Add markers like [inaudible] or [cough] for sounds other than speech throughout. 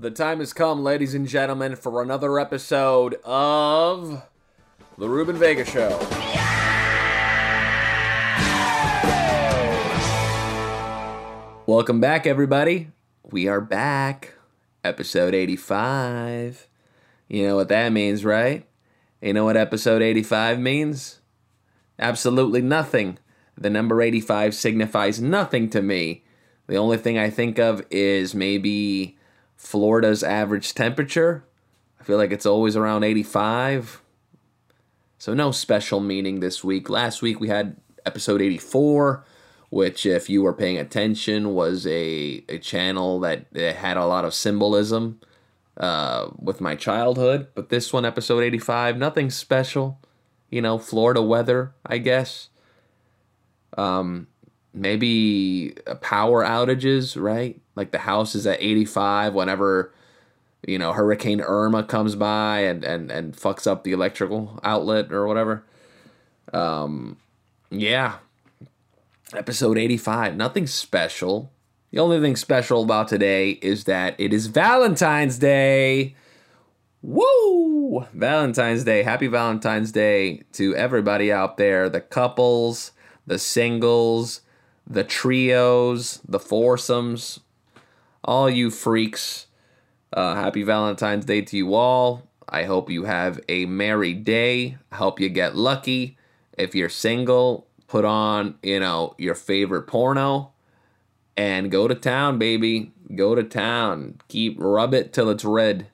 The time has come, ladies and gentlemen, for another episode of The Ruben Vega Show. Welcome back, everybody. We are back. Episode 85. You know what that means, right? You know what episode 85 means? Absolutely nothing. The number 85 signifies nothing to me. The only thing I think of is maybe Florida's average temperature. I feel like it's always around 85. So, no special meaning this week. Last week we had episode 84 which, if you were paying attention, was a, a channel that, had a lot of symbolism uh, with my childhood. But this one, episode 85, nothing special. You know, Florida weather, I guess. Um, maybe power outages, right? Like the house is at 85 whenever, you know, Hurricane Irma comes by and, and, and fucks up the electrical outlet or whatever. Um, yeah, episode 85. Nothing special. The only thing special about today is that it is Valentine's Day. Woo! Valentine's Day. Happy Valentine's Day to everybody out there the couples, the singles, the trios, the foursomes, all you freaks. Uh, happy Valentine's Day to you all. I hope you have a merry day. I hope you get lucky. If you're single, put on, you know, your favorite porno and go to town, baby. Go to town. Keep rub it till it's red.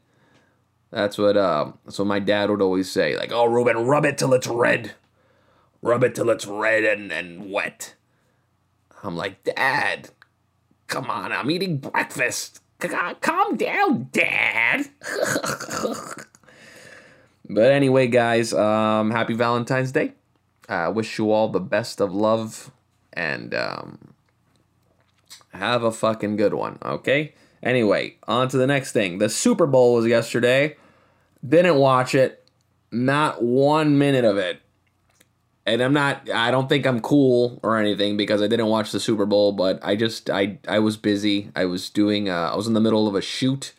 That's what uh that's what my dad would always say. Like, oh Ruben, rub it till it's red. Rub it till it's red and, and wet. I'm like, Dad, come on, I'm eating breakfast. Calm down, Dad. [laughs] but anyway, guys, um, happy Valentine's Day. I uh, wish you all the best of love and um, have a fucking good one, okay? Anyway, on to the next thing. The Super Bowl was yesterday. Didn't watch it. Not one minute of it. And I'm not I don't think I'm cool or anything because I didn't watch the Super Bowl, but I just I I was busy. I was doing uh, I was in the middle of a shoot.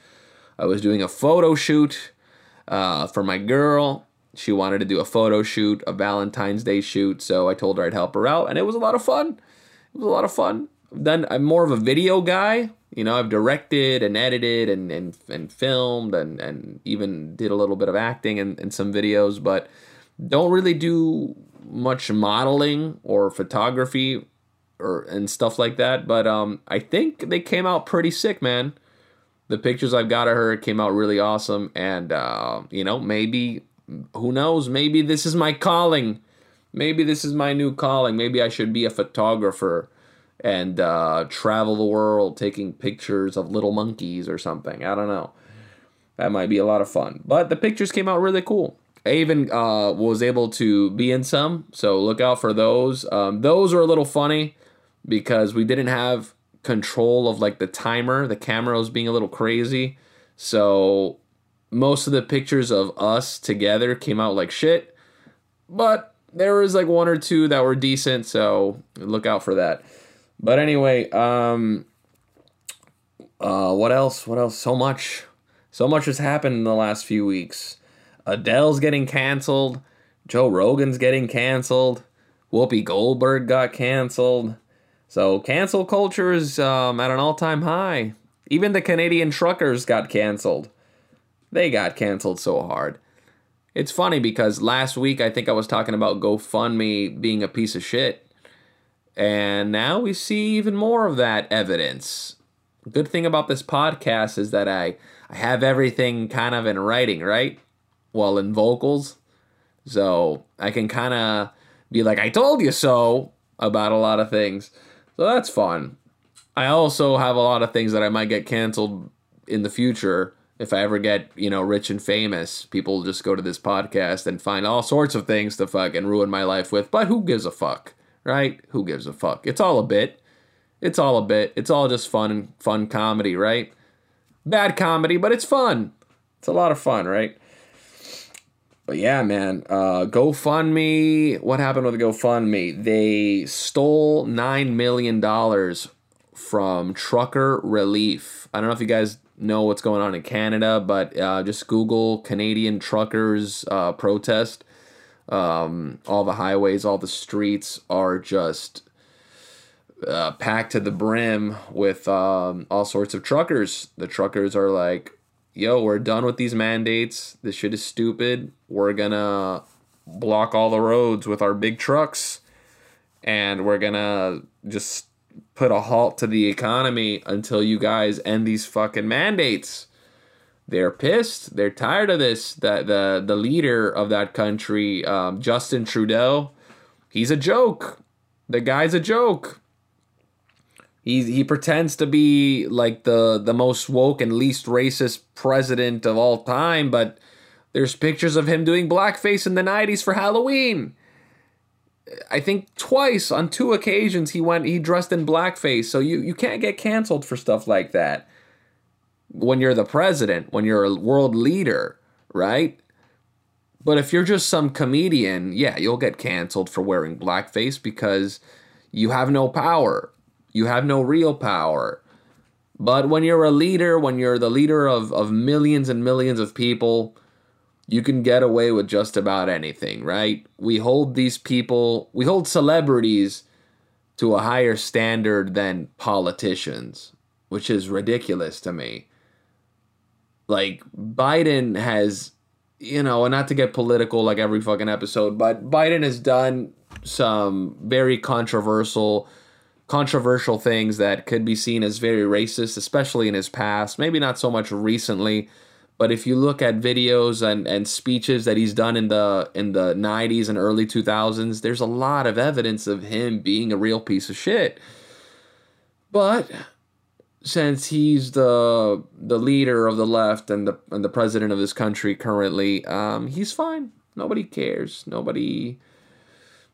I was doing a photo shoot uh, for my girl she wanted to do a photo shoot, a Valentine's Day shoot, so I told her I'd help her out, and it was a lot of fun. It was a lot of fun. Then I'm more of a video guy. You know, I've directed and edited and and, and filmed and, and even did a little bit of acting in, in some videos, but don't really do much modeling or photography or and stuff like that. But um, I think they came out pretty sick, man. The pictures I've got of her came out really awesome, and uh, you know maybe who knows? Maybe this is my calling. Maybe this is my new calling. Maybe I should be a photographer and uh, travel the world taking pictures of little monkeys or something. I don't know. That might be a lot of fun. But the pictures came out really cool. I even uh, was able to be in some, so look out for those. Um, those were a little funny because we didn't have control of like the timer. The camera was being a little crazy. So most of the pictures of us together came out like shit, but there was like one or two that were decent, so look out for that. But anyway, um uh what else? What else? So much. So much has happened in the last few weeks. Adele's getting canceled, Joe Rogan's getting canceled, Whoopi Goldberg got canceled. So cancel culture is um, at an all-time high. Even the Canadian truckers got canceled they got canceled so hard. It's funny because last week I think I was talking about GoFundMe being a piece of shit. And now we see even more of that evidence. Good thing about this podcast is that I, I have everything kind of in writing, right? Well, in vocals. So I can kind of be like, I told you so about a lot of things. So that's fun. I also have a lot of things that I might get canceled in the future if I ever get, you know, rich and famous, people just go to this podcast and find all sorts of things to fuck and ruin my life with. But who gives a fuck, right? Who gives a fuck? It's all a bit. It's all a bit. It's all just fun, and fun comedy, right? Bad comedy, but it's fun. It's a lot of fun, right? But yeah, man, uh, GoFundMe. What happened with GoFundMe? They stole nine million dollars from Trucker Relief. I don't know if you guys know what's going on in Canada, but uh, just Google Canadian truckers uh, protest. Um, all the highways, all the streets are just uh, packed to the brim with um, all sorts of truckers. The truckers are like, yo, we're done with these mandates. This shit is stupid. We're gonna block all the roads with our big trucks and we're gonna just put a halt to the economy until you guys end these fucking mandates. They're pissed. They're tired of this. That the the leader of that country, um, Justin Trudeau, he's a joke. The guy's a joke. He he pretends to be like the the most woke and least racist president of all time, but there's pictures of him doing blackface in the 90s for Halloween. I think twice on two occasions he went he dressed in blackface. So you you can't get canceled for stuff like that. When you're the president, when you're a world leader, right? But if you're just some comedian, yeah, you'll get canceled for wearing blackface because you have no power. You have no real power. But when you're a leader, when you're the leader of, of millions and millions of people, you can get away with just about anything, right? We hold these people, we hold celebrities to a higher standard than politicians, which is ridiculous to me. Like, Biden has, you know, and not to get political like every fucking episode, but Biden has done some very controversial controversial things that could be seen as very racist especially in his past maybe not so much recently but if you look at videos and, and speeches that he's done in the in the 90s and early 2000s, there's a lot of evidence of him being a real piece of shit. But since he's the the leader of the left and the and the president of this country currently, um, he's fine. Nobody cares. Nobody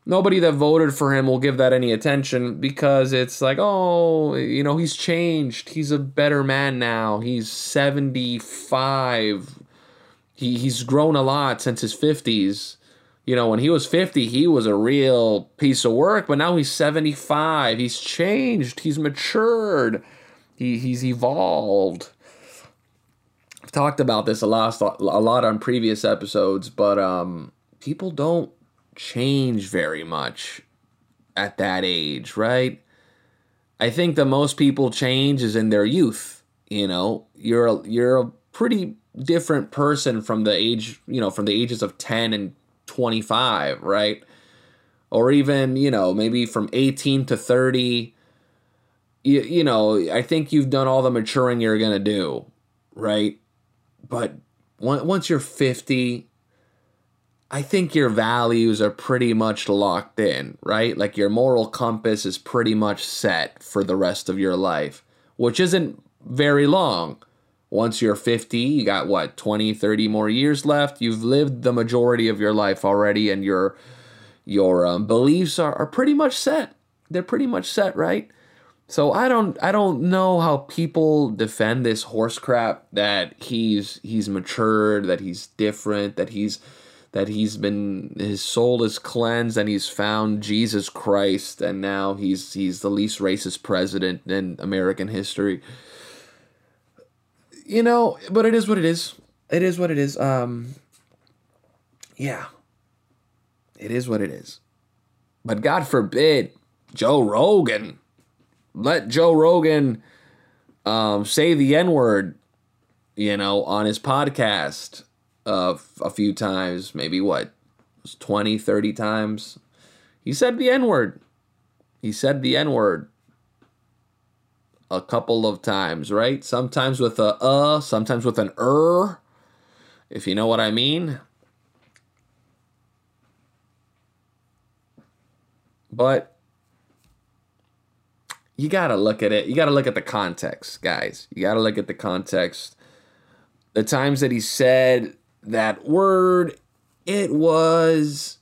nobody that voted for him will give that any attention because it's like, oh, you know, he's changed. He's a better man now. He's 75. He he's grown a lot since his 50s. You know, when he was 50, he was a real piece of work, but now he's 75. He's changed. He's matured. He he's evolved. I've talked about this a lot a lot on previous episodes, but um people don't change very much at that age, right? I think the most people change is in their youth. You know, you're a, you're a pretty different person from the age, you know, from the ages of 10 and 25, right? Or even, you know, maybe from 18 to 30. You, you know, I think you've done all the maturing you're going to do, right? But once you're 50, I think your values are pretty much locked in, right? Like your moral compass is pretty much set for the rest of your life, which isn't very long. Once you're 50, you got what, 20, 30 more years left. You've lived the majority of your life already and your your um, beliefs are, are pretty much set. They're pretty much set, right? So I don't I don't know how people defend this horse crap that he's he's matured, that he's different, that he's that he's been his soul is cleansed and he's found Jesus Christ and now he's he's the least racist president in American history. You know, but it is what it is. It is what it is. Um yeah. It is what it is. But God forbid Joe Rogan let Joe Rogan um say the N-word, you know, on his podcast uh, a few times, maybe what, 20, 30 times. He said the N word. He said the N word a couple of times, right? Sometimes with a uh, sometimes with an er, if you know what I mean. But you got to look at it. You got to look at the context, guys. You got to look at the context. The times that he said that word, it was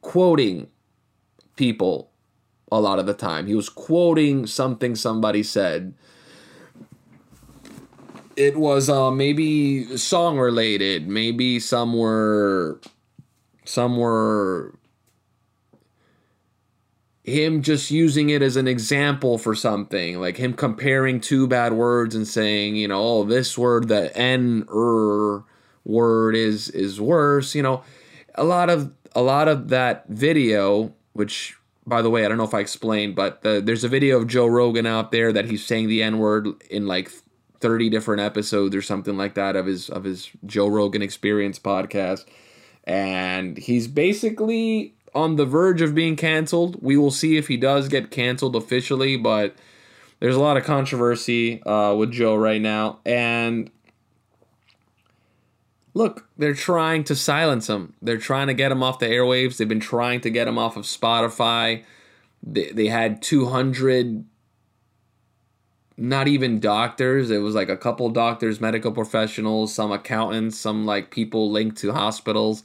quoting people a lot of the time. He was quoting something somebody said. It was uh, maybe song related, maybe some were some were him just using it as an example for something, like him comparing two bad words and saying, you know, oh, this word, the N er word is is worse. You know, a lot of a lot of that video, which by the way, I don't know if I explained, but the, there's a video of Joe Rogan out there that he's saying the N word in like 30 different episodes or something like that of his of his Joe Rogan Experience podcast, and he's basically on the verge of being canceled. We will see if he does get canceled officially, but there's a lot of controversy uh, with Joe right now, and look, they're trying to silence him. They're trying to get him off the airwaves. They've been trying to get him off of Spotify. They, they had 200 not even doctors. It was like a couple doctors, medical professionals, some accountants, some like people linked to hospitals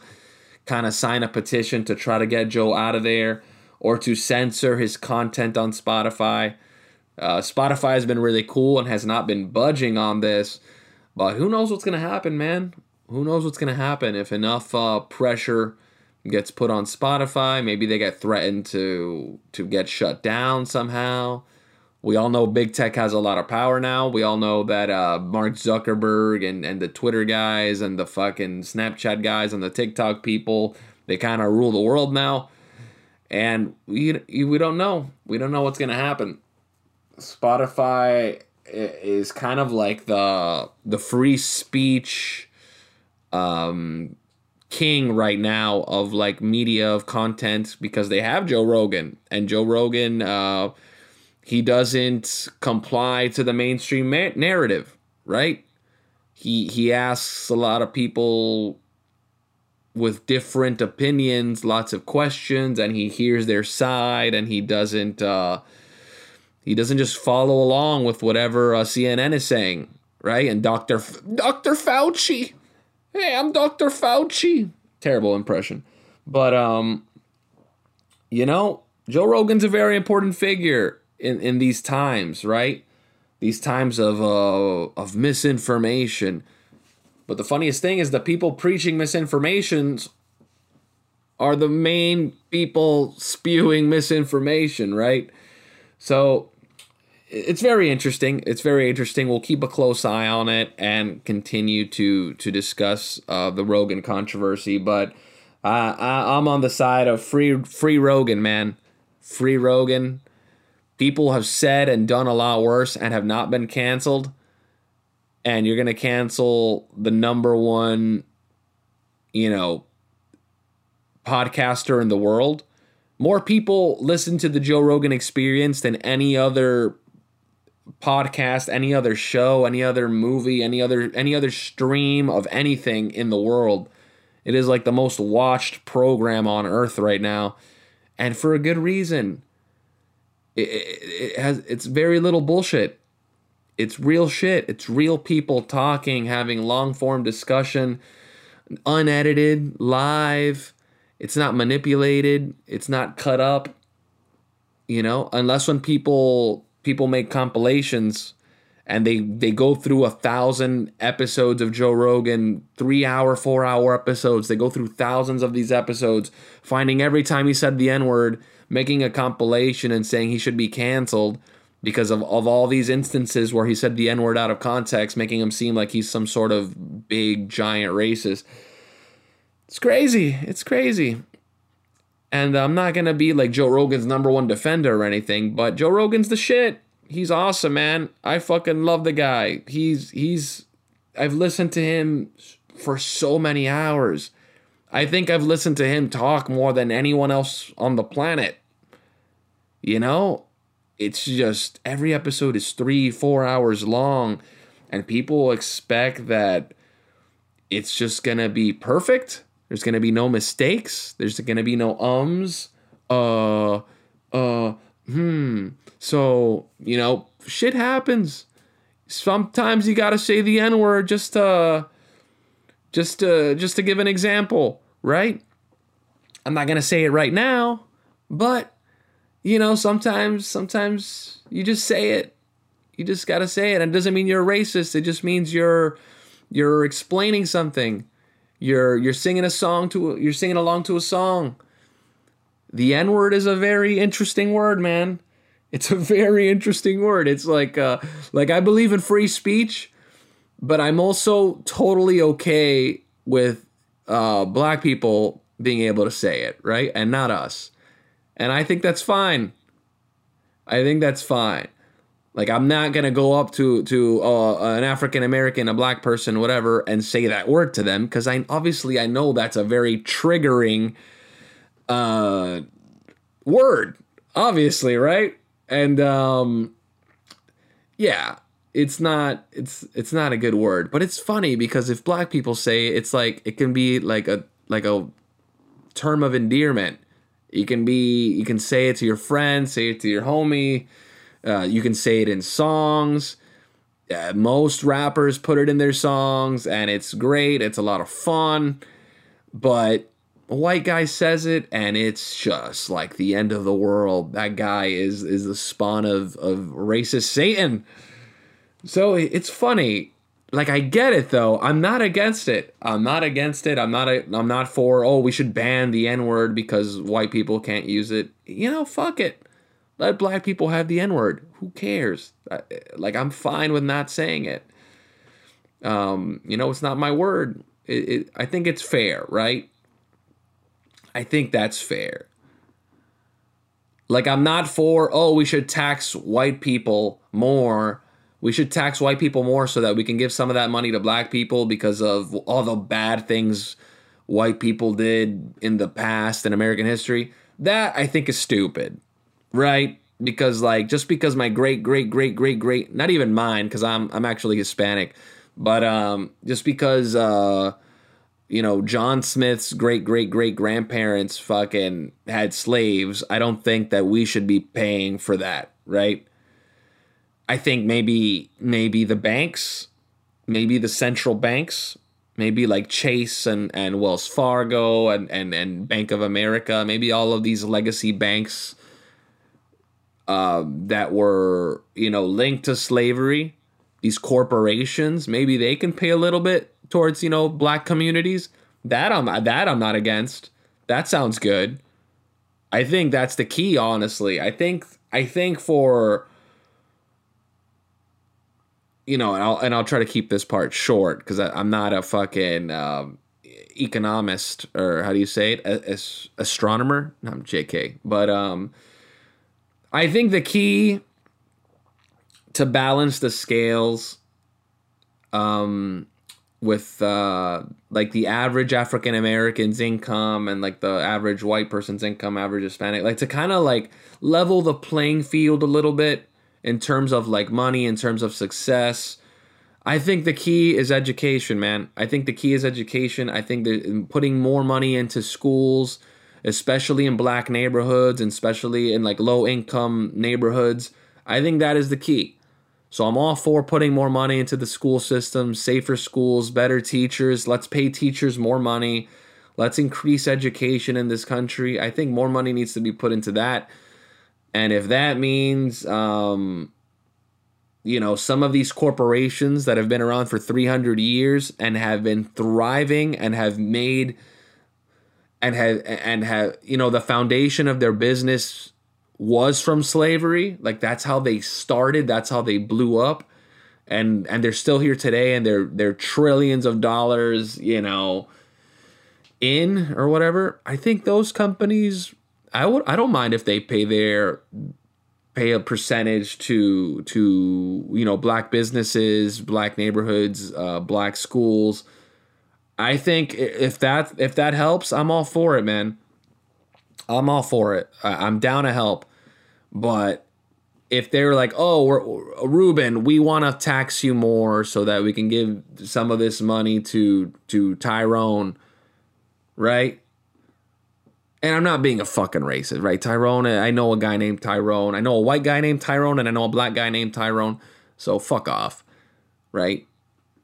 kind of sign a petition to try to get Joe out of there or to censor his content on Spotify. Uh, Spotify has been really cool and has not been budging on this, but who knows what's going to happen, man? Who knows what's going to happen if enough uh, pressure gets put on Spotify? Maybe they get threatened to to get shut down somehow. We all know big tech has a lot of power now. We all know that uh, Mark Zuckerberg and, and the Twitter guys and the fucking Snapchat guys and the TikTok people, they kind of rule the world now. And we, we don't know. We don't know what's going to happen. Spotify is kind of like the the free speech um, king right now of like media of content because they have Joe Rogan and Joe Rogan uh, he doesn't comply to the mainstream ma- narrative, right? He he asks a lot of people with different opinions, lots of questions, and he hears their side, and he doesn't uh, he doesn't just follow along with whatever uh, CNN is saying, right? And Doctor F- Doctor Fauci, hey, I'm Doctor Fauci. Terrible impression, but um, you know, Joe Rogan's a very important figure in, in these times, right? These times of uh, of misinformation. But the funniest thing is the people preaching misinformations are the main people spewing misinformation, right? So it's very interesting. It's very interesting. We'll keep a close eye on it and continue to to discuss uh, the Rogan controversy. But uh, I, I'm on the side of free free Rogan, man. Free Rogan people have said and done a lot worse and have not been canceled. And you're going to cancel the number one you know podcaster in the world. More people listen to the Joe Rogan experience than any other podcast any other show any other movie any other any other stream of anything in the world. It is like the most watched program on earth right now. And for a good reason it, it, has it's very little bullshit. It's real shit. It's real people talking, having long form discussion, unedited, live. It's not manipulated. It's not cut up. You know, unless when people people make compilations and they they go through a thousand episodes of Joe Rogan, three hour, four hour episodes. They go through thousands of these episodes, finding every time he said the N word making a compilation and saying he should be canceled because of, of all these instances where he said the N word out of context, making him seem like he's some sort of big, giant racist. It's crazy. It's crazy. And I'm not going to be like Joe Rogan's number one defender or anything, but Joe Rogan's the shit. He's awesome, man. I fucking love the guy. He's, he's, I've listened to him for so many hours. I think I've listened to him talk more than anyone else on the planet. You know, it's just every episode is three, four hours long, and people expect that it's just gonna be perfect. There's gonna be no mistakes. There's gonna be no ums. Uh, uh, hmm. So you know, shit happens. Sometimes you gotta say the n word just to, just to, just to give an example right? I'm not going to say it right now, but you know, sometimes sometimes you just say it. You just got to say it. And it doesn't mean you're a racist. It just means you're you're explaining something. You're you're singing a song to you're singing along to a song the N word is a very interesting word, man. It's a very interesting word. It's like uh, like I believe in free speech, but I'm also totally okay with uh, black people being able to say it, right? And not us. And I think that's fine. I think that's fine. Like I'm not gonna go up to to uh, an African American, a black person, whatever, and say that word to them because I obviously I know that's a very triggering uh, word, obviously, right? And um, yeah, it's not it's it's not a good word, but it's funny because if black people say it, it's like it can be like a like a term of endearment. You can be you can say it to your friend, say it to your homie uh, you can say it in songs. Uh, most rappers put it in their songs, and it's great. It's a lot of fun. But a white guy says it, and it's just like the end of the world. That guy is is the spawn of of racist Satan. So it's funny. Like I get it though. I'm not against it. I'm not against it. I'm not a, I'm not for oh we should ban the N word because white people can't use it. You know, fuck it. Let black people have the N word. Who cares? Like, I'm fine with not saying it. Um, you know, it's not my word. It, it, I think it's fair, right? I think that's fair. Like, I'm not for, oh, we should tax white people more. We should tax white people more so that we can give some of that money to black people because of all the bad things white people did in the past in American history. That I think is stupid right? Because like just because my great great great great great not even mine because I'm I'm actually Hispanic, but um just because uh you know John Smith's great great great grandparents fucking had slaves, I don't think that we should be paying for that, right? I think maybe maybe the banks, maybe the central banks, maybe like Chase and, and Wells Fargo and, and, and Bank of America, maybe all of these legacy banks uh, that were you know linked to slavery these corporations maybe they can pay a little bit towards you know black communities. That i'm that i'm not against. That sounds good. I think that's the key honestly. I think i think for you know and i'll and i'll try to keep this part short because i'm not a fucking um, economist or how do you say it? As, astronomer? No, i'm jk but um I think the key to balance the scales um, with uh, like the average African American's income and like the average white person's income, average Hispanic, like to kind of like level the playing field a little bit in terms of like money, in terms of success. I think the key is education, man. I think the key is education. I think that um, putting more money into schools, especially in black neighborhoods and especially in like low income neighborhoods. I think that is the key. So I'm all for putting more money into the school system, safer schools, better teachers. Let's pay teachers more money. Let's increase education in this country. I think more money needs to be put into that. And if that means, um, you know, some of these corporations that have been around for 300 years and have been thriving and have made and have and have you know the foundation of their business was from slavery like that's how they started that's how they blew up. And and they're still here today and they're they're trillions of dollars you know in or whatever. I think those companies i would i don't mind if they pay their pay a percentage to to you know black businesses black neighborhoods uh, black schools I think if that if that helps, I'm all for it, man. I'm all for it. I'm down to help. But if they're like, "Oh, we're, Ruben, we want to tax you more so that we can give some of this money to to Tyrone," right? And I'm not being a fucking racist, right? Tyrone, I know a guy named Tyrone. I know a white guy named Tyrone, and I know a black guy named Tyrone. So fuck off, right?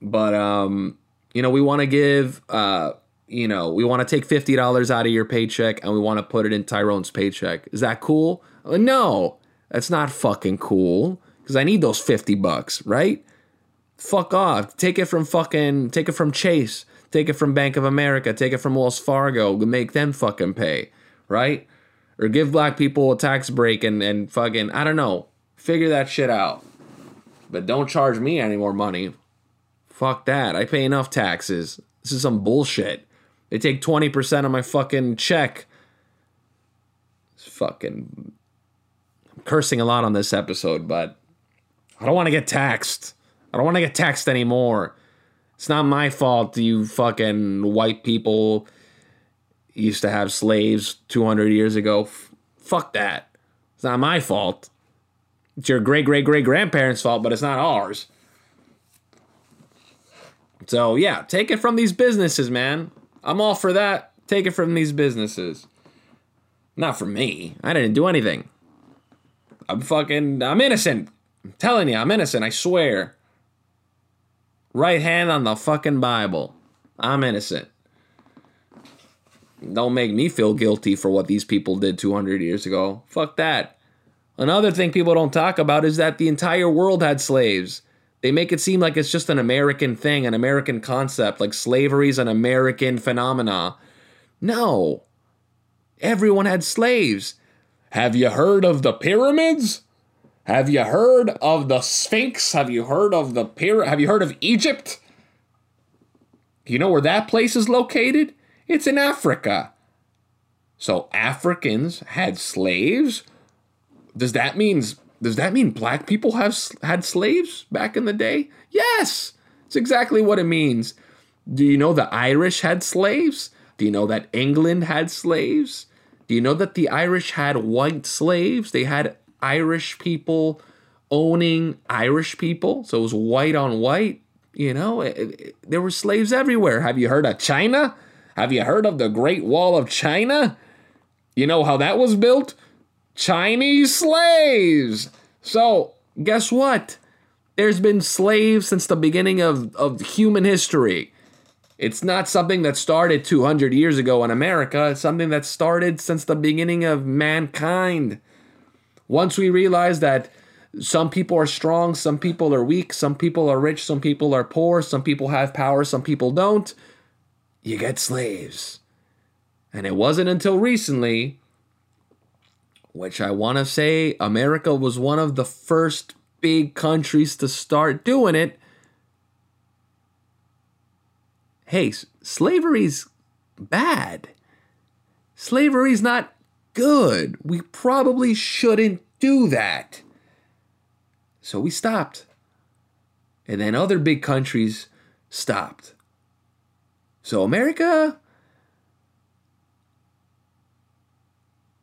But um, you know, we want to give, uh, you know, we want to take fifty dollars out of your paycheck and we want to put it in Tyrone's paycheck. Is that cool? Uh, no, that's not fucking cool because I need those fifty bucks, right? Fuck off. Take it from fucking. Take it from Chase. Take it from Bank of America. Take it from Wells Fargo. Make them fucking pay, right? or give black people a tax break and and fucking I don't know, figure that shit out. But don't charge me any more money. Fuck that. I pay enough taxes. This is some bullshit. They take 20% of my fucking check. It's fucking I'm cursing a lot on this episode, but I don't want to get taxed. I don't want to get taxed anymore. It's not my fault you fucking white people used to have slaves 200 years ago. F- fuck that. It's not my fault. It's your great great great grandparents' fault, but it's not ours. So, yeah, take it from these businesses, man. I'm all for that. Take it from these businesses. Not from me. I didn't do anything. I'm fucking I'm innocent. I'm telling you, I'm innocent, I swear. Right hand on the fucking Bible. I'm innocent. Don't make me feel guilty for what these people did 200 years ago. Fuck that. Another thing people don't talk about is that the entire world had slaves. They make it seem like it's just an American thing, an American concept, like slavery's an American phenomena. No. Everyone had slaves. Have you heard of the pyramids? Have you heard of the Sphinx? Have you heard of the pyramid? Have you heard of Egypt? You know where that place is located? It's in Africa. So Africans had slaves? Does that mean does that mean black people have had slaves back in the day? Yes. It's exactly what it means. Do you know the Irish had slaves? Do you know that England had slaves? Do you know that the Irish had white slaves? They had Irish people owning Irish people. So it was white on white. You know, it, it, there were slaves everywhere. Have you heard of China? Have you heard of the Great Wall of China? You know how that was built? Chinese slaves. So, guess what? There's been slaves since the beginning of, of human history. It's not something that started 200 years ago in America. It's something that started since the beginning of mankind. Once we realize that some people are strong, some people are weak, some people are rich, some people are poor, some people have power, some people don't, you get slaves. And it wasn't until recently, which I want to say America was one of the first big countries to start doing it. Hey, slavery's bad. Slavery's not good. We probably shouldn't do that. So we stopped. And then other big countries stopped. So America,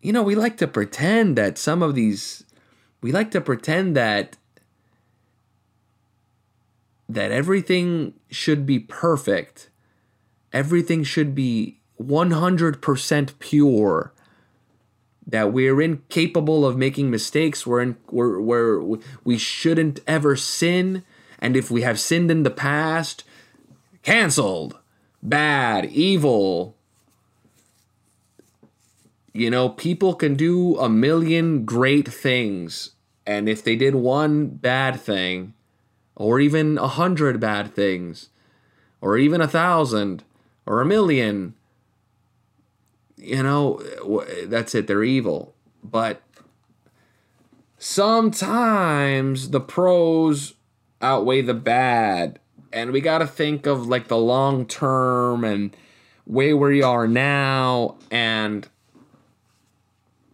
you know, we like to pretend that some of these, we like to pretend that that everything should be perfect. Everything should be 100% pure that we're incapable of making mistakes. We're, in, we're, we're we shouldn't ever sin, and if we have sinned in the past, canceled, bad, evil. You know, people can do a million great things, and if they did one bad thing, or even a hundred bad things, or even a thousand, or a million, you know, that's it. They're evil. But sometimes the pros outweigh the bad. And we got to think of like the long term and way where you are now. And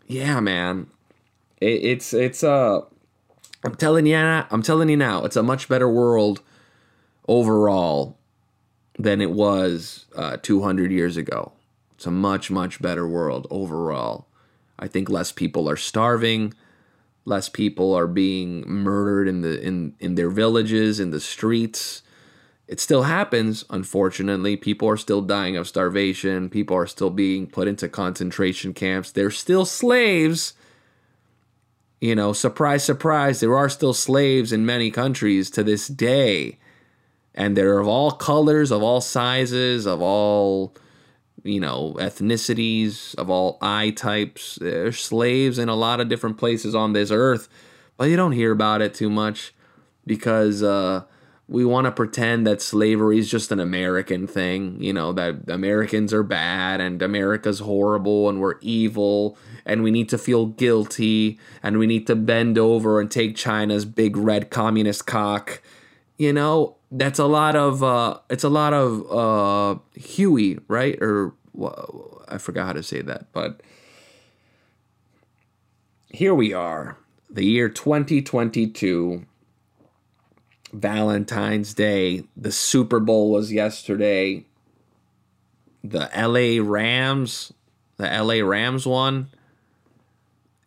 yeah, man, it, it's, it's, uh, I'm telling you, I'm telling you now, it's a much better world overall than it was uh, 200 years ago. It's a much, much better world overall. I think less people are starving, less people are being murdered in the in, in their villages, in the streets. It still happens, unfortunately. People are still dying of starvation. People are still being put into concentration camps. They're still slaves. You know, surprise, surprise, there are still slaves in many countries to this day. And they're of all colors, of all sizes, of all you know, ethnicities of all eye types. There's slaves in a lot of different places on this earth, but you don't hear about it too much because uh, we want to pretend that slavery is just an American thing, you know, that Americans are bad and America's horrible and we're evil and we need to feel guilty and we need to bend over and take China's big red communist cock. You know, that's a lot of uh it's a lot of uh Huey, right? Or well, I forgot how to say that, but here we are, the year 2022 Valentine's Day. The Super Bowl was yesterday. The LA Rams, the LA Rams won.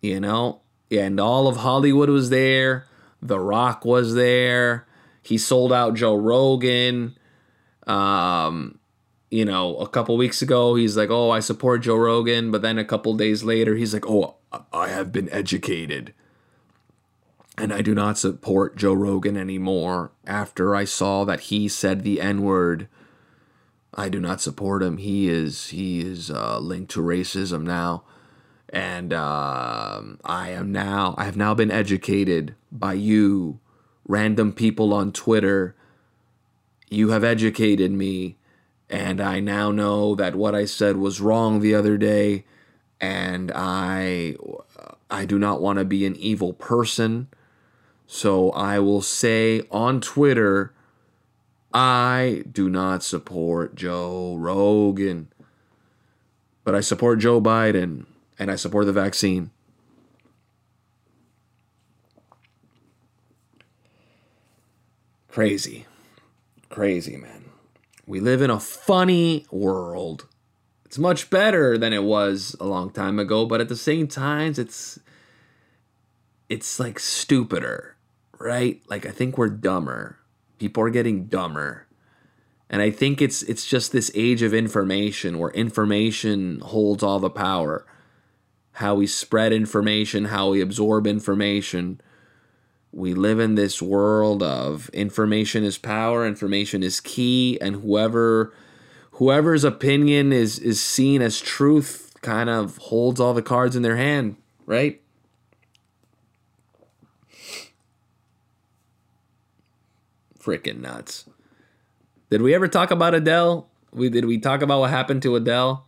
You know, and all of Hollywood was there. The Rock was there. He sold out Joe Rogan. Um, you know, a couple weeks ago, he's like, "Oh, I support Joe Rogan," but then a couple days later, he's like, "Oh, I have been educated." and I do not support Joe Rogan anymore after I saw that he said the N word. I do not support him. He is he is uh, linked to racism now, and uh, I am now I have now been educated by you, random people on Twitter. You have educated me, and I now know that what I said was wrong the other day, and I I do not want to be an evil person. So I will say on Twitter, I do not support Joe Rogan, but I support Joe Biden and I support the vaccine. Crazy. Crazy, man. We live in a funny world. It's much better than it was a long time ago, but at the same time, it's it's like stupider right? Like I think we're dumber. People are getting dumber. And I think it's it's just this age of information where information holds all the power. How we spread information, how we absorb information. We live in this world of information is power, information is key, and whoever whoever's opinion is is seen as truth kind of holds all the cards in their hand, right? freaking nuts. Did we ever talk about Adele? We did we talk about what happened to Adele?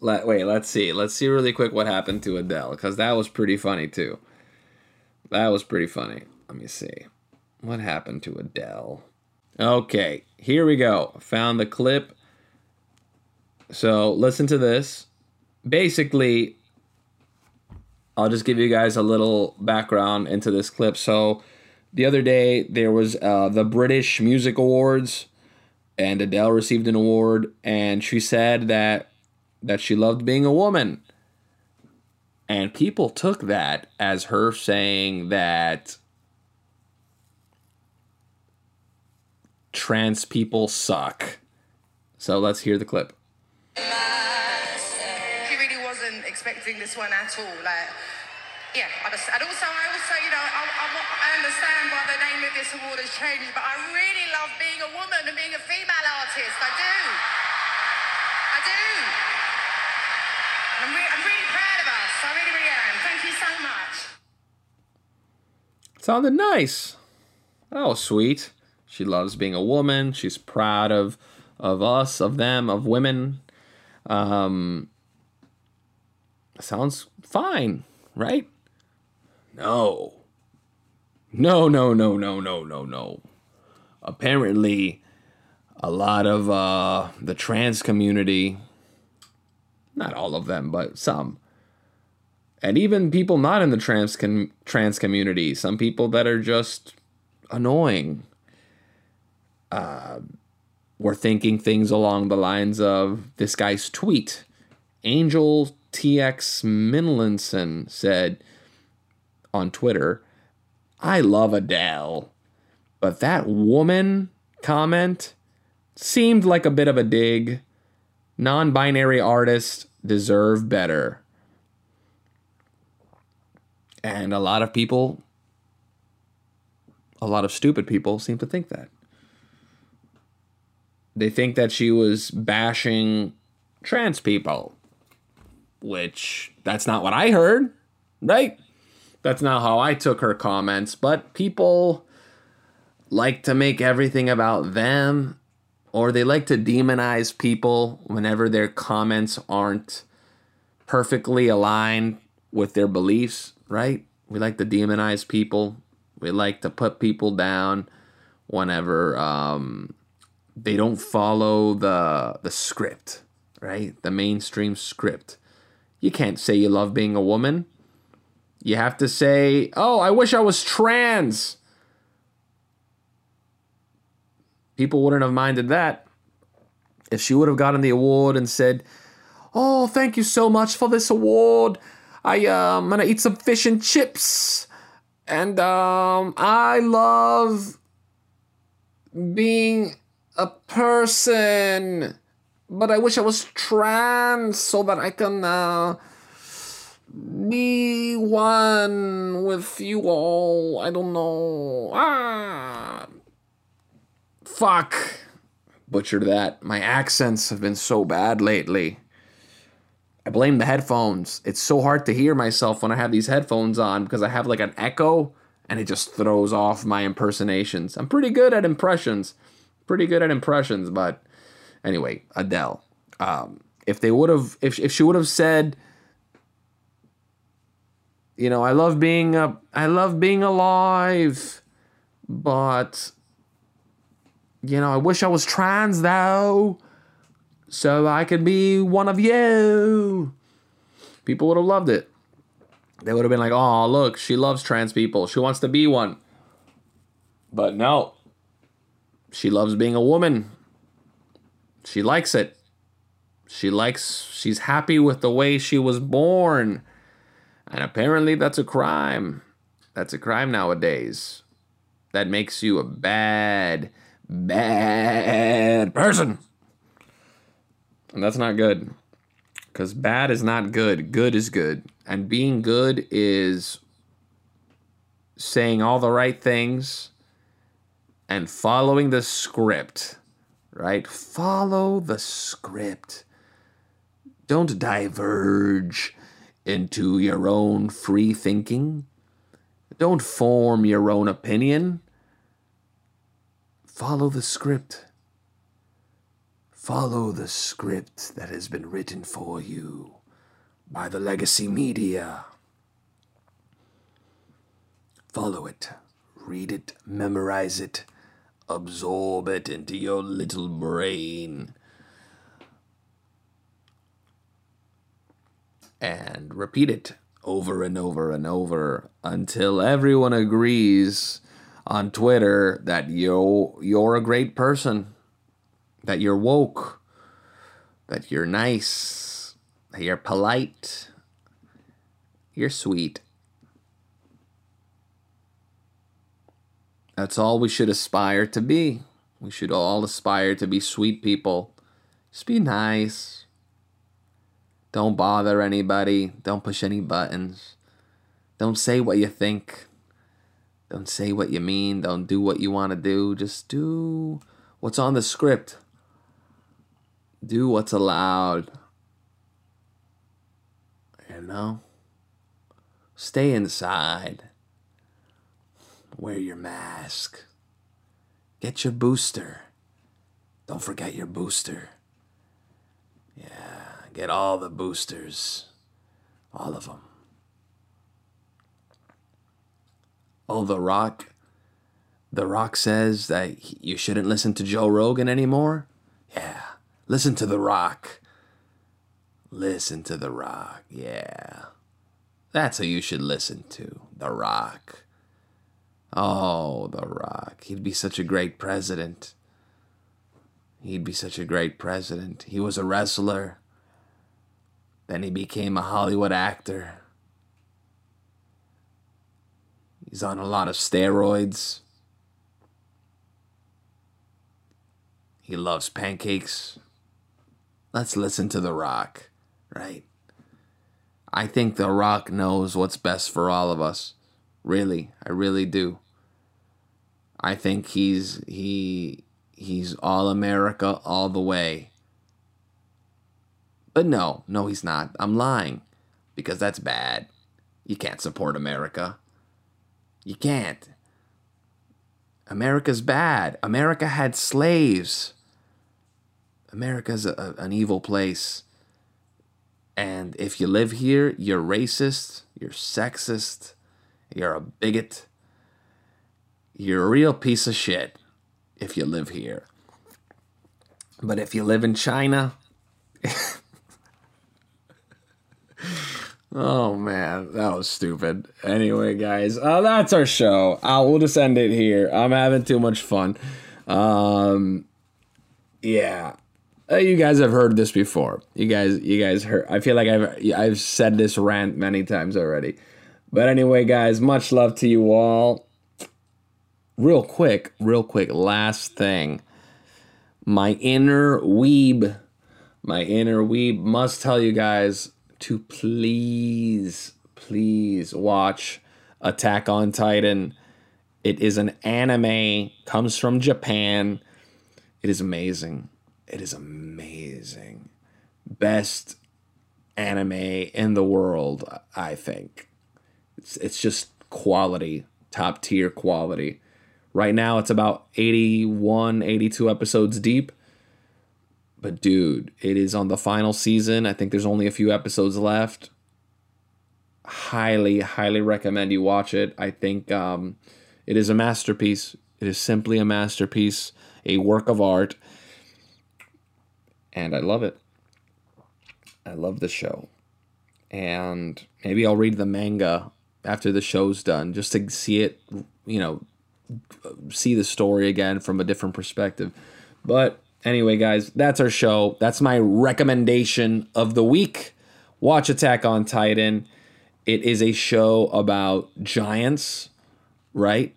Let wait, let's see. Let's see really quick what happened to Adele because that was pretty funny too. That was pretty funny. Let me see. What happened to Adele? Okay, here we go. Found the clip. So listen to this. Basically, I'll just give you guys a little background into this clip. So the other day there was uh, the British Music Awards, and Adele received an award, and she said that that she loved being a woman. And people took that as her saying that trans people suck. So let's hear the clip. He really wasn't expecting this one at all. Like, yeah, and also, I also, you know, I, I, I understand why the name of this award has changed, but I really love being a woman and being a female artist. I do. I do. I'm, re- I'm really proud of us. Am. Thank you so much. Sounded nice. Oh, sweet. She loves being a woman. She's proud of of us, of them, of women. Um, sounds fine, right? No. No, no, no, no, no, no, no. Apparently, a lot of uh, the trans community, not all of them, but some, and even people not in the trans com- trans community, some people that are just annoying, uh, were thinking things along the lines of this guy's tweet. Angel TX Minlinson said, on Twitter. I love Adele, but that woman comment seemed like a bit of a dig. Non binary artists deserve better. And a lot of people, a lot of stupid people, seem to think that. They think that she was bashing trans people, which that's not what I heard, right? that's not how I took her comments, but people like to make everything about them or they like to demonize people whenever their comments aren't perfectly aligned with their beliefs, right? We like to demonize people. We like to put people down whenever um, they don't follow the the script, right? The mainstream script. You can't say you love being a woman. You have to say, "Oh, I wish I was trans." People wouldn't have minded that if she would have gotten the award and said, "Oh, thank you so much for this award. I um, I'm gonna eat some fish and chips, and um, I love being a person, but I wish I was trans so that I can uh, be one with you all. I don't know. Ah, fuck. Butchered that. My accents have been so bad lately. I blame the headphones. It's so hard to hear myself when I have these headphones on because I have like an echo and it just throws off my impersonations. I'm pretty good at impressions. Pretty good at impressions, but anyway, Adele. Um, if they would have if if she would have said you know, I love being a I love being alive, but you know, I wish I was trans though so I could be one of you. People would have loved it. They would have been like, oh, look, she loves trans people. She wants to be one. But no. She loves being a woman. She likes it. She likes, she's happy with the way she was born. And apparently that's a crime. That's a crime nowadays. That makes you a bad, bad person. And that's not good. Because bad is not good. Good is good. And being good is saying all the right things and following the script, right? Follow the script. Don't diverge into your own free thinking. Don't form your own opinion. Follow the script. Follow the script that has been written for you by the legacy media. Follow it, read it, memorize it, absorb it into your little brain. And repeat it over and over and over until everyone agrees on Twitter that you you're a great person that you're woke, that you're nice, that you're polite, you're sweet. That's all we should aspire to be. We should all aspire to be sweet people. Just be nice. Don't bother anybody. Don't push any buttons. Don't say what you think. Don't say what you mean. Don't do what you want to do. Just do what's on the script do what's allowed. You know? Stay inside. Wear your mask. Get your booster. Don't forget your booster. Yeah, get all the boosters. All of them. Oh, The Rock. The Rock says that you shouldn't listen to Joe Rogan anymore? Yeah. Listen to The Rock. Listen to The Rock. Yeah. That's who you should listen to. The Rock. Oh, The Rock. He'd be such a great president. He'd be such a great president. He was a wrestler. Then he became a Hollywood actor. He's on a lot of steroids. He loves pancakes. Let's listen to The Rock, right? I think The Rock knows what's best for all of us. Really, I really do. I think he's he he's all America all the way. But no, no he's not. I'm lying because that's bad. You can't support America. You can't. America's bad. America had slaves. America's a, an evil place. And if you live here, you're racist, you're sexist, you're a bigot, you're a real piece of shit if you live here. But if you live in China, [laughs] oh man, that was stupid. Anyway, guys, uh, that's our show. Uh, we'll just end it here. I'm having too much fun. Um, yeah. Uh, you guys have heard this before. You guys, you guys heard. I feel like I've I've said this rant many times already. But anyway, guys, much love to you all. Real quick, real quick, last thing. My inner weeb, my inner weeb must tell you guys to please, please watch Attack on Titan. It is an anime, comes from Japan. It is amazing it is amazing. Best anime in the world, I think. It's it's just quality, top tier quality. Right now it's about 81, 82 episodes deep. But dude, it is on the final season. I think there's only a few episodes left. Highly, highly recommend you watch it. I think um, it is a masterpiece. It is simply a masterpiece, a work of art and I love it. I love the show. And maybe I'll read the manga after the show's done just to see it, you know, see the story again from a different perspective. But anyway, guys, that's our show. That's my recommendation of the week. Watch Attack on Titan. It is a show about giants, right?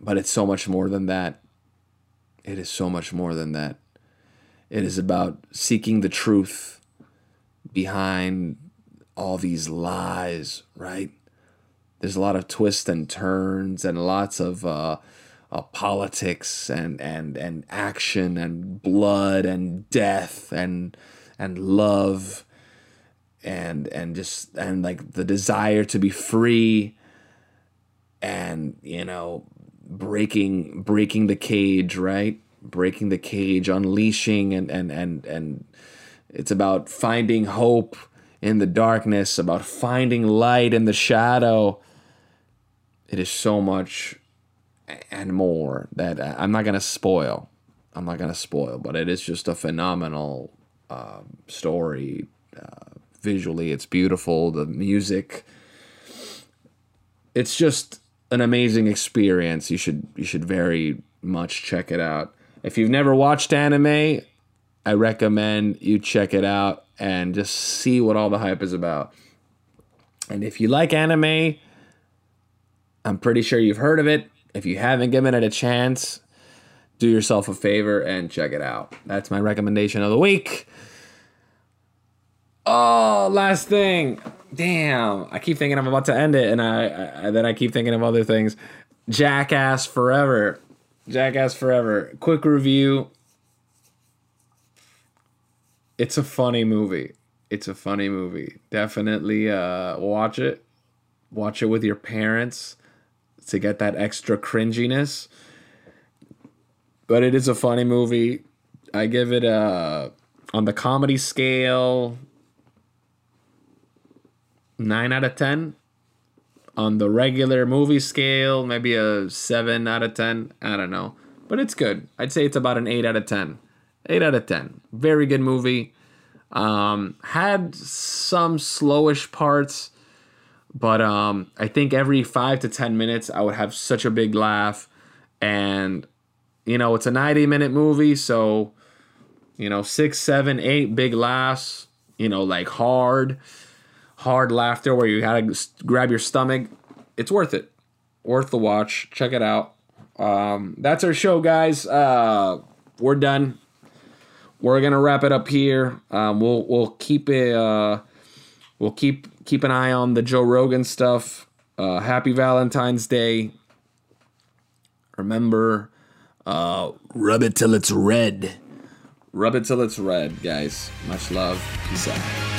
But it's so much more than that. It is so much more than that. It is about seeking the truth behind all these lies, right? There's a lot of twists and turns and lots of uh, uh, politics and, and, and action and blood and death and, and love and, and just, and like the desire to be free and, you know, breaking, breaking the cage, right? Breaking the cage, unleashing, and and and and it's about finding hope in the darkness, about finding light in the shadow. It is so much and more that I'm not gonna spoil. I'm not gonna spoil, but it is just a phenomenal uh, story. Uh, visually, it's beautiful. The music, it's just an amazing experience. You should you should very much check it out. If you've never watched anime, I recommend you check it out and just see what all the hype is about. And if you like anime, I'm pretty sure you've heard of it. If you haven't given it a chance, do yourself a favor and check it out. That's my recommendation of the week. Oh, last thing. Damn. I keep thinking I'm about to end it and I, I then I keep thinking of other things. Jackass Forever. Jackass Forever. Quick review. It's a funny movie. It's a funny movie. Definitely uh, watch it. Watch it with your parents to get that extra cringiness. But it is a funny movie. I give it a on the comedy scale 9 out of 10 on the regular movie scale, maybe a 7 out of 10. I don't know. But it's good. I'd say it's about an 8 out of 10. 8 out of 10. Very good movie. Um, had some slowish parts, but um, I think every 5 to 10 minutes I would have such a big laugh. And, you know, it's a 90 minute movie, so, you know, six, seven, eight big laughs, you know, like hard hard laughter where you gotta grab your stomach. It's worth it. Worth the watch. Check it out. Um, that's our show, guys. Uh, we're done. We're gonna wrap it up here. Um, we'll we'll keep it. Uh, we'll keep keep an eye on the Joe Rogan stuff. Uh, happy Valentine's Day. Remember, uh, rub it till it's red. Rub it till it's red, guys. Much love. Peace out.